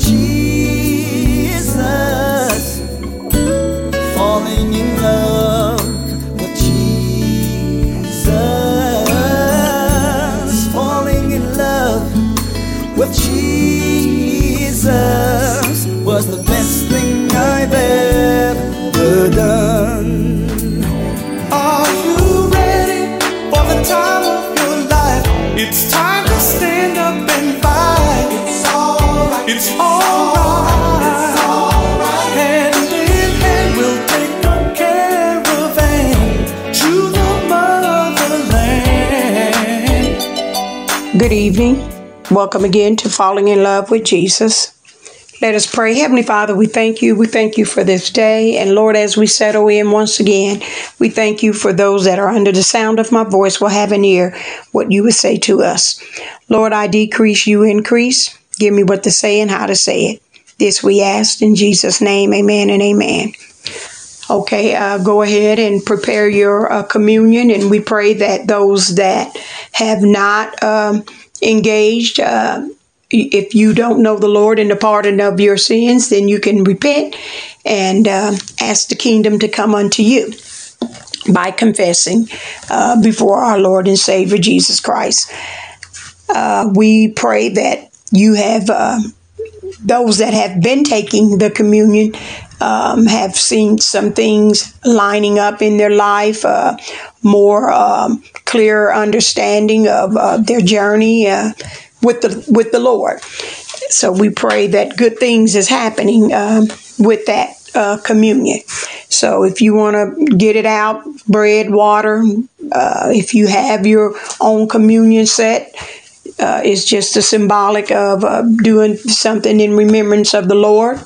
Jesus. Good evening. Welcome again to Falling in Love with Jesus. Let us pray. Heavenly Father, we thank you. We thank you for this day. And Lord, as we settle in once again, we thank you for those that are under the sound of my voice will have an ear what you would say to us. Lord, I decrease, you increase. Give me what to say and how to say it. This we ask in Jesus' name. Amen and amen. Okay, uh, go ahead and prepare your uh, communion, and we pray that those that have not um, engaged, uh, if you don't know the Lord and the pardon of your sins, then you can repent and uh, ask the kingdom to come unto you by confessing uh, before our Lord and Savior Jesus Christ. Uh, we pray that you have those that have been taking the communion um, have seen some things lining up in their life, uh, more um, clear understanding of uh, their journey uh, with the with the Lord. So we pray that good things is happening um, with that uh, communion. So if you want to get it out, bread, water. Uh, if you have your own communion set, uh, it's just a symbolic of uh, doing something in remembrance of the Lord.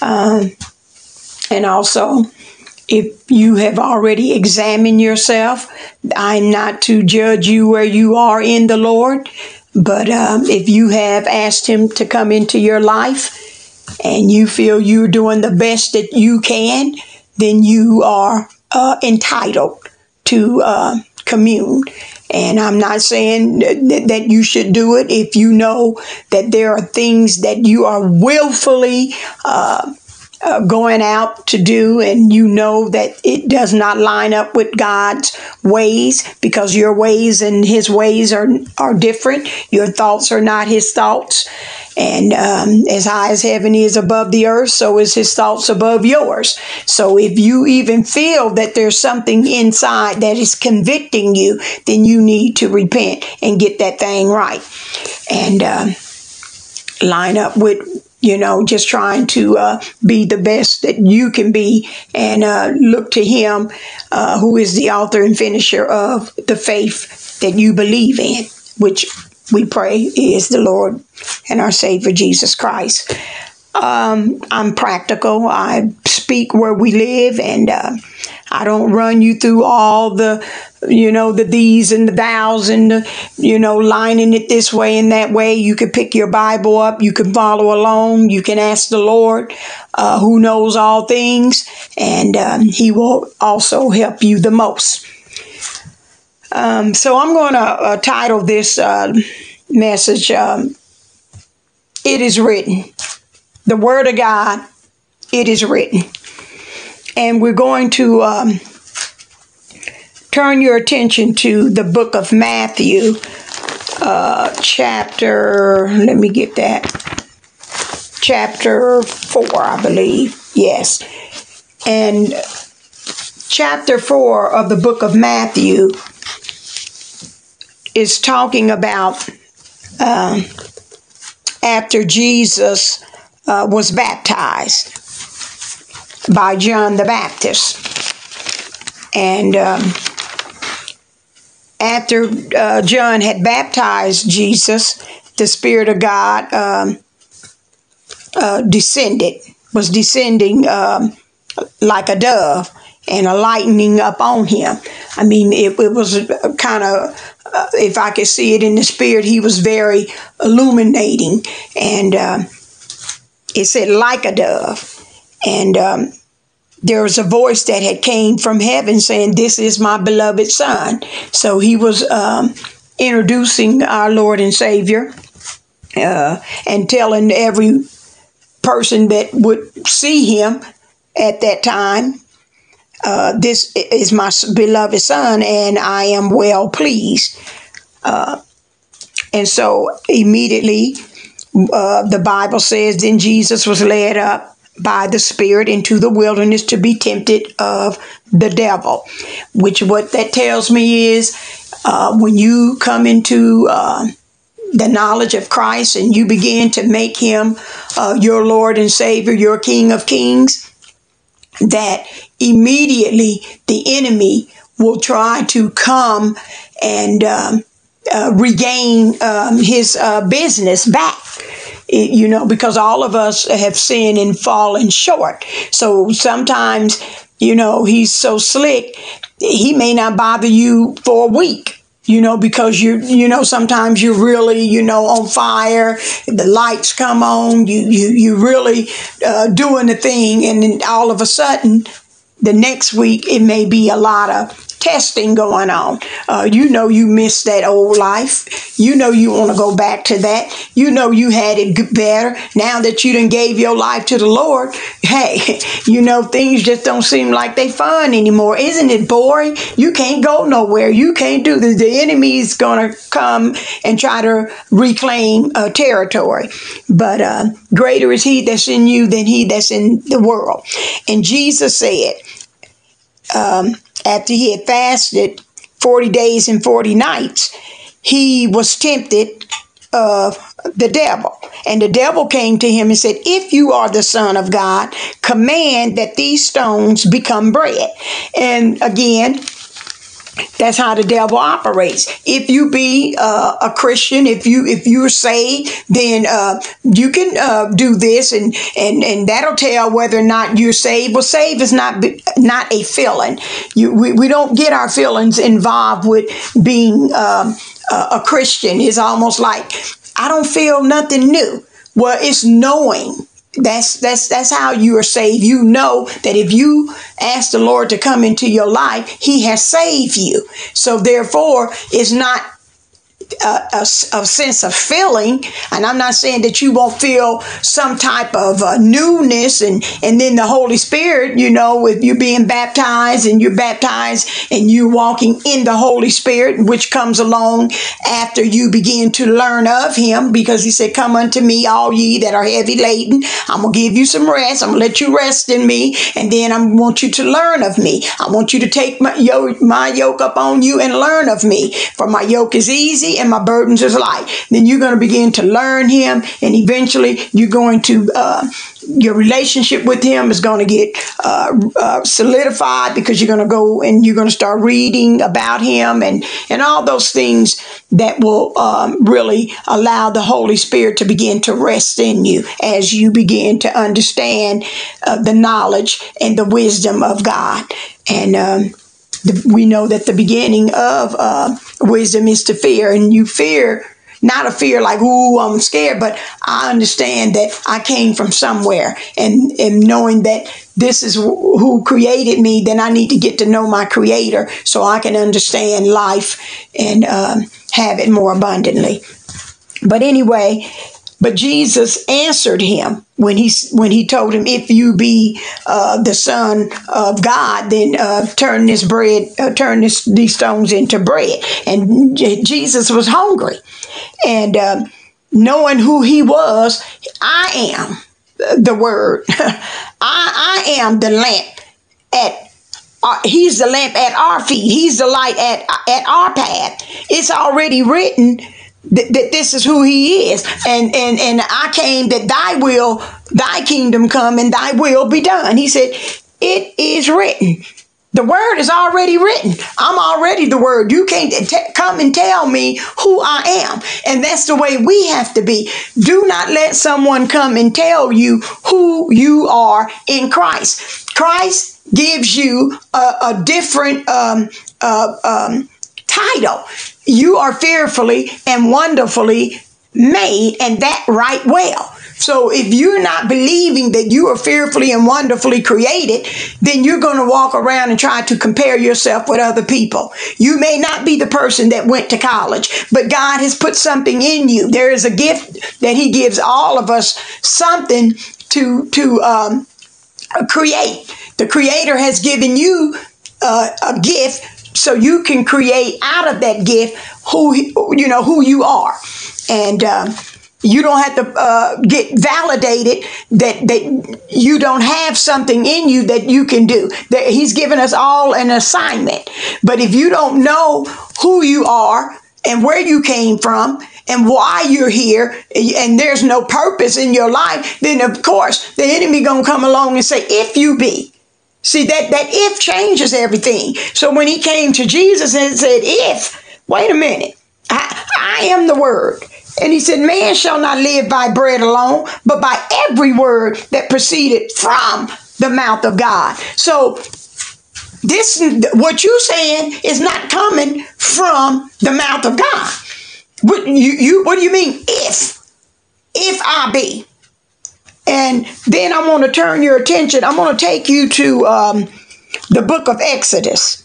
Um, and also, if you have already examined yourself, I'm not to judge you where you are in the Lord, but um, if you have asked Him to come into your life and you feel you're doing the best that you can, then you are uh, entitled to uh, commune. And I'm not saying that, that you should do it if you know that there are things that you are willfully uh, uh, going out to do, and you know that it does not line up with God's ways because your ways and His ways are are different. Your thoughts are not His thoughts, and um, as high as heaven is above the earth, so is His thoughts above yours. So if you even feel that there's something inside that is convicting you, then you need to repent and get that thing right, and. Um, line up with you know, just trying to uh, be the best that you can be and uh, look to Him, uh, who is the author and finisher of the faith that you believe in, which we pray is the Lord and our Savior Jesus Christ. Um, I'm practical. I speak where we live, and uh, I don't run you through all the, you know, the these and the thous and the, you know, lining it this way and that way. You can pick your Bible up. You can follow along. You can ask the Lord, uh, who knows all things, and um, He will also help you the most. Um, so I'm going to uh, title this uh, message, um, It is Written the Word of God, it is written. And we're going to um, turn your attention to the book of Matthew, uh, chapter, let me get that, chapter 4, I believe. Yes. And chapter 4 of the book of Matthew is talking about um, after Jesus uh, was baptized by John the Baptist. And um, after uh, John had baptized Jesus, the Spirit of God um, uh, descended, was descending um, like a dove and a lightning up on him. I mean, it, it was kind of, uh, if I could see it in the spirit, he was very illuminating. And uh, it said like a dove and um, there was a voice that had came from heaven saying this is my beloved son so he was um, introducing our lord and savior uh, and telling every person that would see him at that time. Uh, this is my beloved son, and I am well pleased. Uh, and so immediately, uh, the Bible says, then Jesus was led up by the Spirit into the wilderness to be tempted of the devil. Which what that tells me is uh, when you come into uh, the knowledge of Christ and you begin to make him uh, your Lord and Savior, your King of Kings, that immediately the enemy will try to come and um, uh, regain um, his uh, business back. It, you know, because all of us have sinned and fallen short. So sometimes, you know, he's so slick, he may not bother you for a week you know, because you you know sometimes you're really you know on fire. The lights come on, you you you really uh, doing the thing, and then all of a sudden, the next week it may be a lot of testing going on. Uh, you know you missed that old life. You know you want to go back to that. You know you had it better. Now that you done gave your life to the Lord, hey, you know things just don't seem like they fun anymore. Isn't it boring? You can't go nowhere. You can't do this. The enemy's going to come and try to reclaim uh, territory. But uh, greater is he that's in you than he that's in the world. And Jesus said, um, after he had fasted 40 days and 40 nights, he was tempted of the devil. And the devil came to him and said, If you are the Son of God, command that these stones become bread. And again, that's how the devil operates. If you be uh, a Christian, if you if you're saved, then uh, you can uh, do this, and and and that'll tell whether or not you're saved. Well, saved is not not a feeling. You we, we don't get our feelings involved with being um, a Christian. It's almost like I don't feel nothing new. Well, it's knowing that's that's that's how you are saved. You know that if you ask the Lord to come into your life, He has saved you. So therefore, it's not a, a, a, sense of feeling, and I'm not saying that you won't feel some type of uh, newness, and and then the Holy Spirit, you know, with you being baptized and you're baptized and you walking in the Holy Spirit, which comes along after you begin to learn of Him, because He said, "Come unto me, all ye that are heavy laden. I'm gonna give you some rest. I'm gonna let you rest in me, and then I want you to learn of me. I want you to take my yoke, my yoke up on you and learn of me, for my yoke is easy." and my burdens is light. Then you're going to begin to learn Him, and eventually you're going to. Uh, your relationship with him is going to get uh, uh, solidified because you're going to go and you're going to start reading about him and and all those things that will um, really allow the Holy Spirit to begin to rest in you as you begin to understand uh, the knowledge and the wisdom of God and. Um, the, we know that the beginning of uh, wisdom is to fear, and you fear not a fear like ooh i'm scared but i understand that i came from somewhere and and knowing that this is who created me then i need to get to know my creator so i can understand life and um, have it more abundantly. But anyway but Jesus answered him when he when he told him, "If you be uh, the Son of God, then uh, turn this bread, uh, turn this, these stones into bread." And Jesus was hungry, and um, knowing who he was, I am the Word. I, I am the lamp at uh, he's the lamp at our feet. He's the light at at our path. It's already written that, that this is who he is and and and i came that thy will thy kingdom come and thy will be done he said it is written the word is already written. I'm already the word. You can't t- come and tell me who I am. And that's the way we have to be. Do not let someone come and tell you who you are in Christ. Christ gives you a, a different um, uh, um, title you are fearfully and wonderfully made, and that right well. So if you're not believing that you are fearfully and wonderfully created, then you're going to walk around and try to compare yourself with other people. You may not be the person that went to college, but God has put something in you. There is a gift that He gives all of us something to to um, create. The Creator has given you uh, a gift, so you can create out of that gift who you know who you are, and. Um, you don't have to uh, get validated that that you don't have something in you that you can do. That He's given us all an assignment. But if you don't know who you are and where you came from and why you're here and there's no purpose in your life, then of course the enemy gonna come along and say, if you be. See that that if changes everything. So when he came to Jesus and said, if, wait a minute, I, I am the word. And he said, Man shall not live by bread alone, but by every word that proceeded from the mouth of God. So this what you saying is not coming from the mouth of God. What you, you what do you mean if? If I be. And then I want to turn your attention. I'm going to take you to um, the book of Exodus.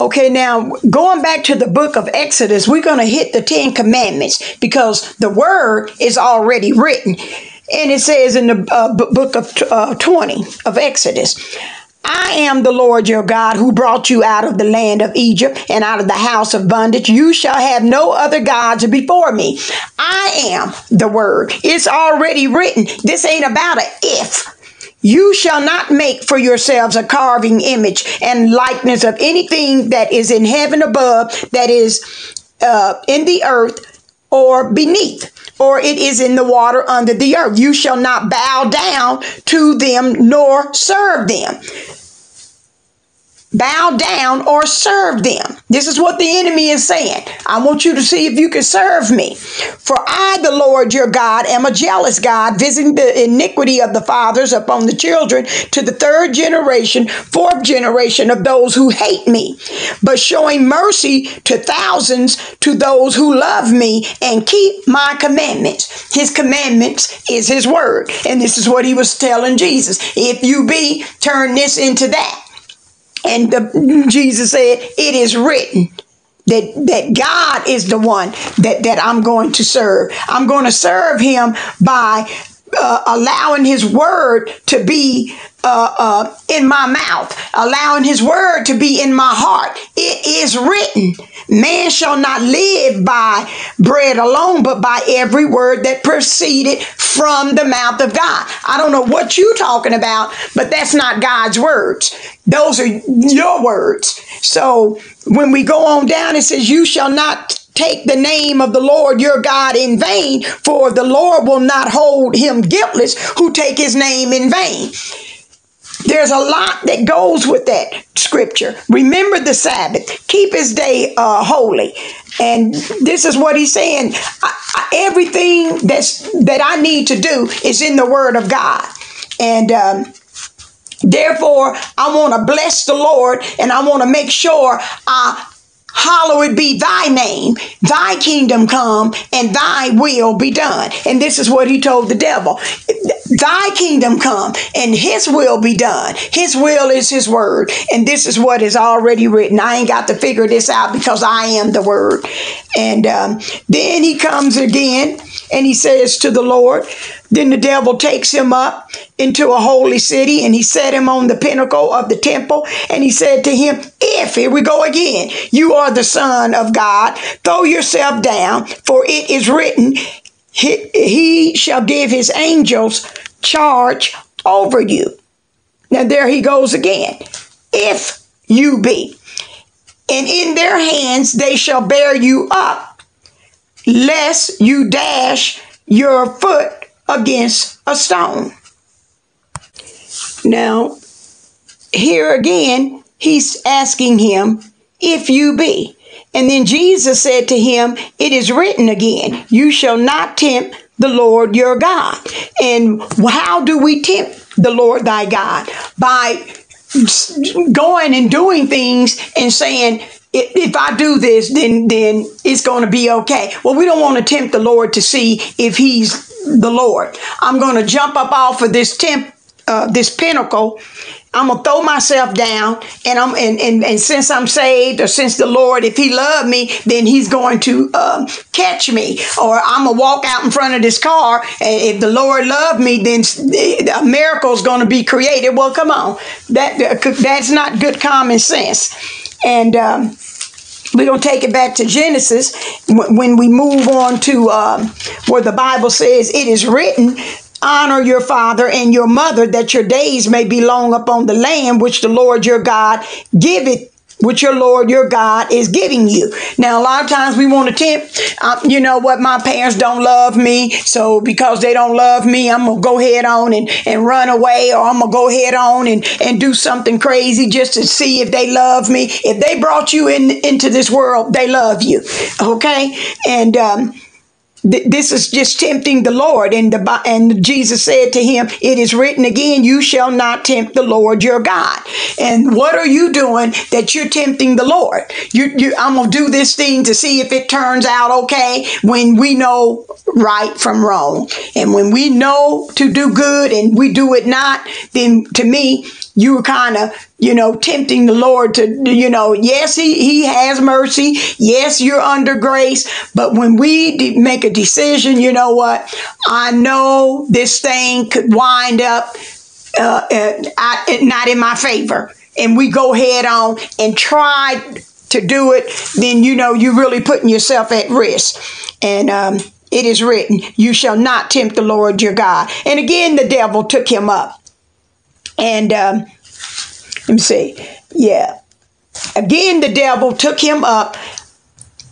Okay, now going back to the book of Exodus, we're going to hit the Ten Commandments because the word is already written. And it says in the uh, book of uh, 20 of Exodus, I am the Lord your God who brought you out of the land of Egypt and out of the house of bondage. You shall have no other gods before me. I am the word. It's already written. This ain't about a if. You shall not make for yourselves a carving image and likeness of anything that is in heaven above, that is uh, in the earth or beneath, or it is in the water under the earth. You shall not bow down to them nor serve them bow down or serve them. This is what the enemy is saying. I want you to see if you can serve me. For I, the Lord your God, am a jealous God, visiting the iniquity of the fathers upon the children to the third generation, fourth generation of those who hate me, but showing mercy to thousands to those who love me and keep my commandments. His commandments is his word. And this is what he was telling Jesus. If you be, turn this into that. And the, Jesus said, It is written that, that God is the one that, that I'm going to serve. I'm going to serve him by uh, allowing his word to be uh, uh, in my mouth, allowing his word to be in my heart. It is written, man shall not live by bread alone, but by every word that proceeded from the mouth of God. I don't know what you're talking about, but that's not God's words. Those are your words. So when we go on down, it says, You shall not take the name of the Lord your God in vain, for the Lord will not hold him guiltless who take his name in vain. There's a lot that goes with that scripture. Remember the Sabbath. Keep his day uh, holy. And this is what he's saying. I, I, everything that's that I need to do is in the Word of God. And um, therefore, I want to bless the Lord and I want to make sure I Hallowed be thy name, thy kingdom come, and thy will be done. And this is what he told the devil Thy kingdom come, and his will be done. His will is his word. And this is what is already written. I ain't got to figure this out because I am the word. And um, then he comes again and he says to the Lord, then the devil takes him up into a holy city and he set him on the pinnacle of the temple. And he said to him, If, here we go again, you are the Son of God, throw yourself down, for it is written, He, he shall give his angels charge over you. Now there he goes again. If you be, and in their hands they shall bear you up, lest you dash your foot against a stone. Now, here again, he's asking him, if you be. And then Jesus said to him, It is written again, you shall not tempt the Lord your God. And how do we tempt the Lord thy God? By going and doing things and saying, if I do this, then then it's going to be okay. Well, we don't want to tempt the Lord to see if He's the Lord. I'm going to jump up off of this temp, uh, this pinnacle, I'm gonna throw myself down, and I'm and, and and since I'm saved, or since the Lord, if He loved me, then He's going to um, catch me, or I'm gonna walk out in front of this car, and if the Lord loved me, then a miracle's going to be created. Well, come on, that that's not good common sense, and. Um, we're going to take it back to Genesis when we move on to um, where the Bible says, It is written, honor your father and your mother that your days may be long upon the land which the Lord your God giveth which your Lord your God is giving you. Now, a lot of times we want to tempt, uh, you know what, my parents don't love me, so because they don't love me, I'm going to go head on and, and run away, or I'm going to go head on and, and do something crazy just to see if they love me. If they brought you in into this world, they love you, okay? And, um, this is just tempting the Lord. And, the, and Jesus said to him, It is written again, you shall not tempt the Lord your God. And what are you doing that you're tempting the Lord? You, you, I'm to do this thing to see if it turns out okay when we know right from wrong. And when we know to do good and we do it not, then to me, you are kind of, you know, tempting the Lord to, you know, yes, he, he has mercy. Yes, you're under grace. But when we de- make a decision, you know what? I know this thing could wind up uh, uh, I, not in my favor. And we go head on and try to do it, then you know you're really putting yourself at risk. And um, it is written, You shall not tempt the Lord your God. And again, the devil took him up and um, let me see. Yeah. Again, the devil took him up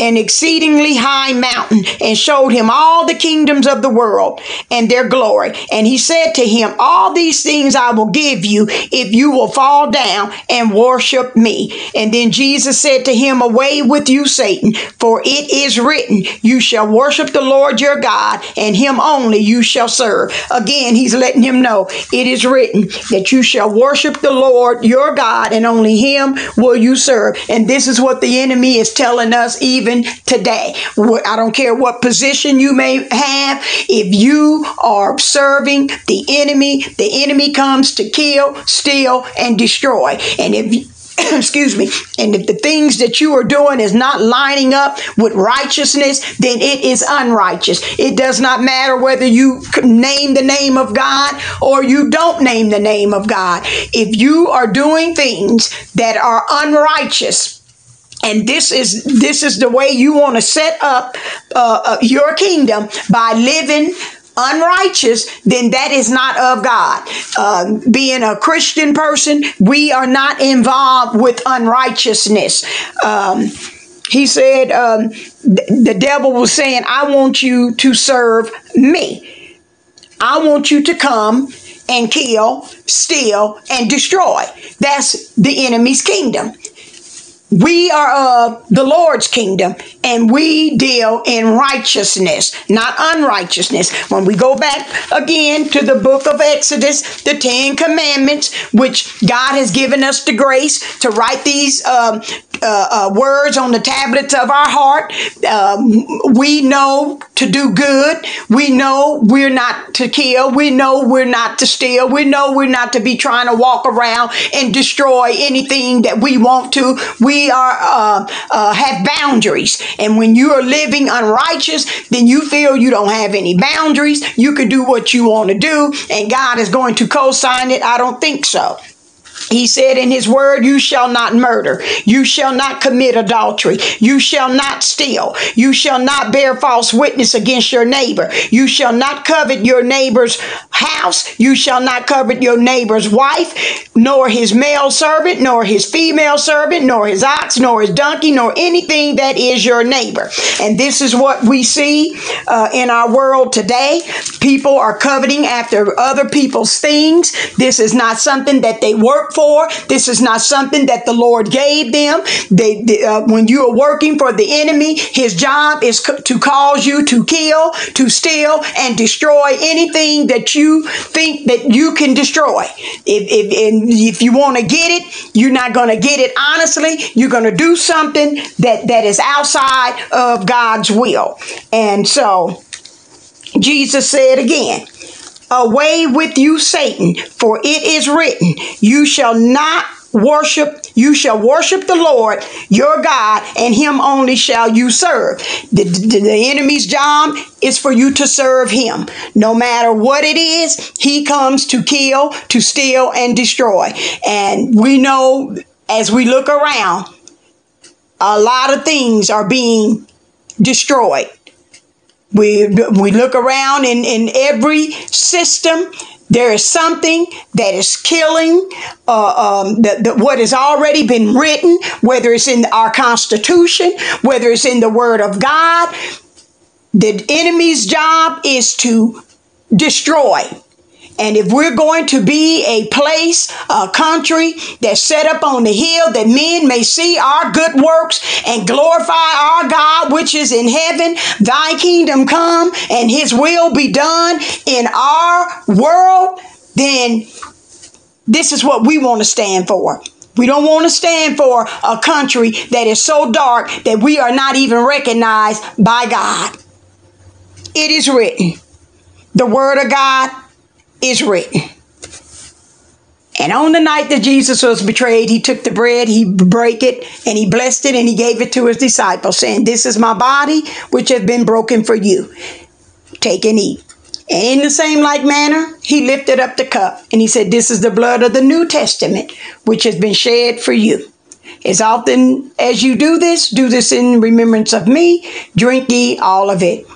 an exceedingly high mountain and showed him all the kingdoms of the world and their glory. And he said to him, All these things I will give you if you will fall down and worship me. And then Jesus said to him, Away with you, Satan, for it is written, You shall worship the Lord your God, and him only you shall serve. Again, he's letting him know it is written that you shall worship the Lord your God, and only him will you serve. And this is what the enemy is telling us even even today. I don't care what position you may have. If you are serving the enemy, the enemy comes to kill, steal, and destroy. And if excuse me, and if the things that you are doing is not lining up with righteousness, then it is unrighteous. It does not matter whether you name the name of God or you don't name the name of God. If you are doing things that are unrighteous, and this is this is the way you want to set up uh, uh, your kingdom by living unrighteous, then that is not of God. Uh, being a Christian person, we are not involved with unrighteousness. Um, he said, um, th- the devil was saying, I want you to serve me. I want you to come and kill, steal, and destroy. That's the enemy's kingdom. We are of the Lord's kingdom and we deal in righteousness, not unrighteousness. When we go back again to the book of Exodus, the Ten Commandments, which God has given us the grace to write these um, uh, uh, words on the tablets of our heart. Um, we know to do good. We know we're not to kill. We know we're not to steal. We know we're not to be trying to walk around and destroy anything that we want to. We are uh, uh have boundaries, and when you are living unrighteous, then you feel you don't have any boundaries. You can do what you want to do, and God is going to co-sign it. I don't think so. He said in his word, You shall not murder. You shall not commit adultery. You shall not steal. You shall not bear false witness against your neighbor. You shall not covet your neighbor's house. You shall not covet your neighbor's wife, nor his male servant, nor his female servant, nor his ox, nor his donkey, nor anything that is your neighbor. And this is what we see uh, in our world today. People are coveting after other people's things. This is not something that they work for. This is not something that the Lord gave them. They, they uh, when you are working for the enemy, his job is to cause you to kill, to steal, and destroy anything that you think that you can destroy. If if, if you want to get it, you're not going to get it honestly. You're going to do something that that is outside of God's will. And so Jesus said again, Away with you, Satan, for it is written, You shall not worship you shall worship the lord your god and him only shall you serve. The, the, the, enemy's job is for you to serve him. No matter what it is he comes to kill to steal and destroy. And we know as we look around a lot of things are being destroyed we, we look around in, in every system there is something that is killing uh, um, the, the, what has already been written, whether it's in our Constitution, whether it's in the Word of God. The enemy's job is to destroy. And if we're going to be a place, a country that's set up on the hill that men may see our good works and glorify our God which is in heaven, thy kingdom come and his will be done in our world, then this is what we want to stand for. We don't want to stand for a country that is so dark that we are not even recognized by God. It is written. The word of God is written. And on the night that Jesus was betrayed, he took the bread, he broke it, and he blessed it, and he gave it to his disciples, saying, This is my body, which has been broken for you. Take and eat. And in the same like manner, he lifted up the cup, and he said, This is the blood of the New Testament, which has been shed for you. As often as you do this, do this in remembrance of me. Drink ye all of it.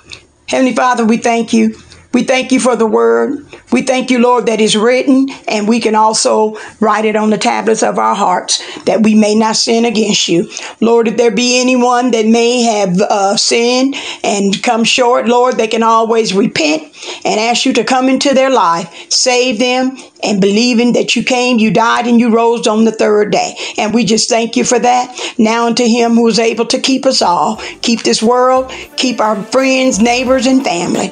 Heavenly Father, we thank you. We thank you for the word. We thank you, Lord, that is written, and we can also write it on the tablets of our hearts that we may not sin against you. Lord, if there be anyone that may have uh, sinned and come short, Lord, they can always repent and ask you to come into their life, save them, and believing that you came, you died, and you rose on the third day. And we just thank you for that. Now unto him who is able to keep us all, keep this world, keep our friends, neighbors, and family.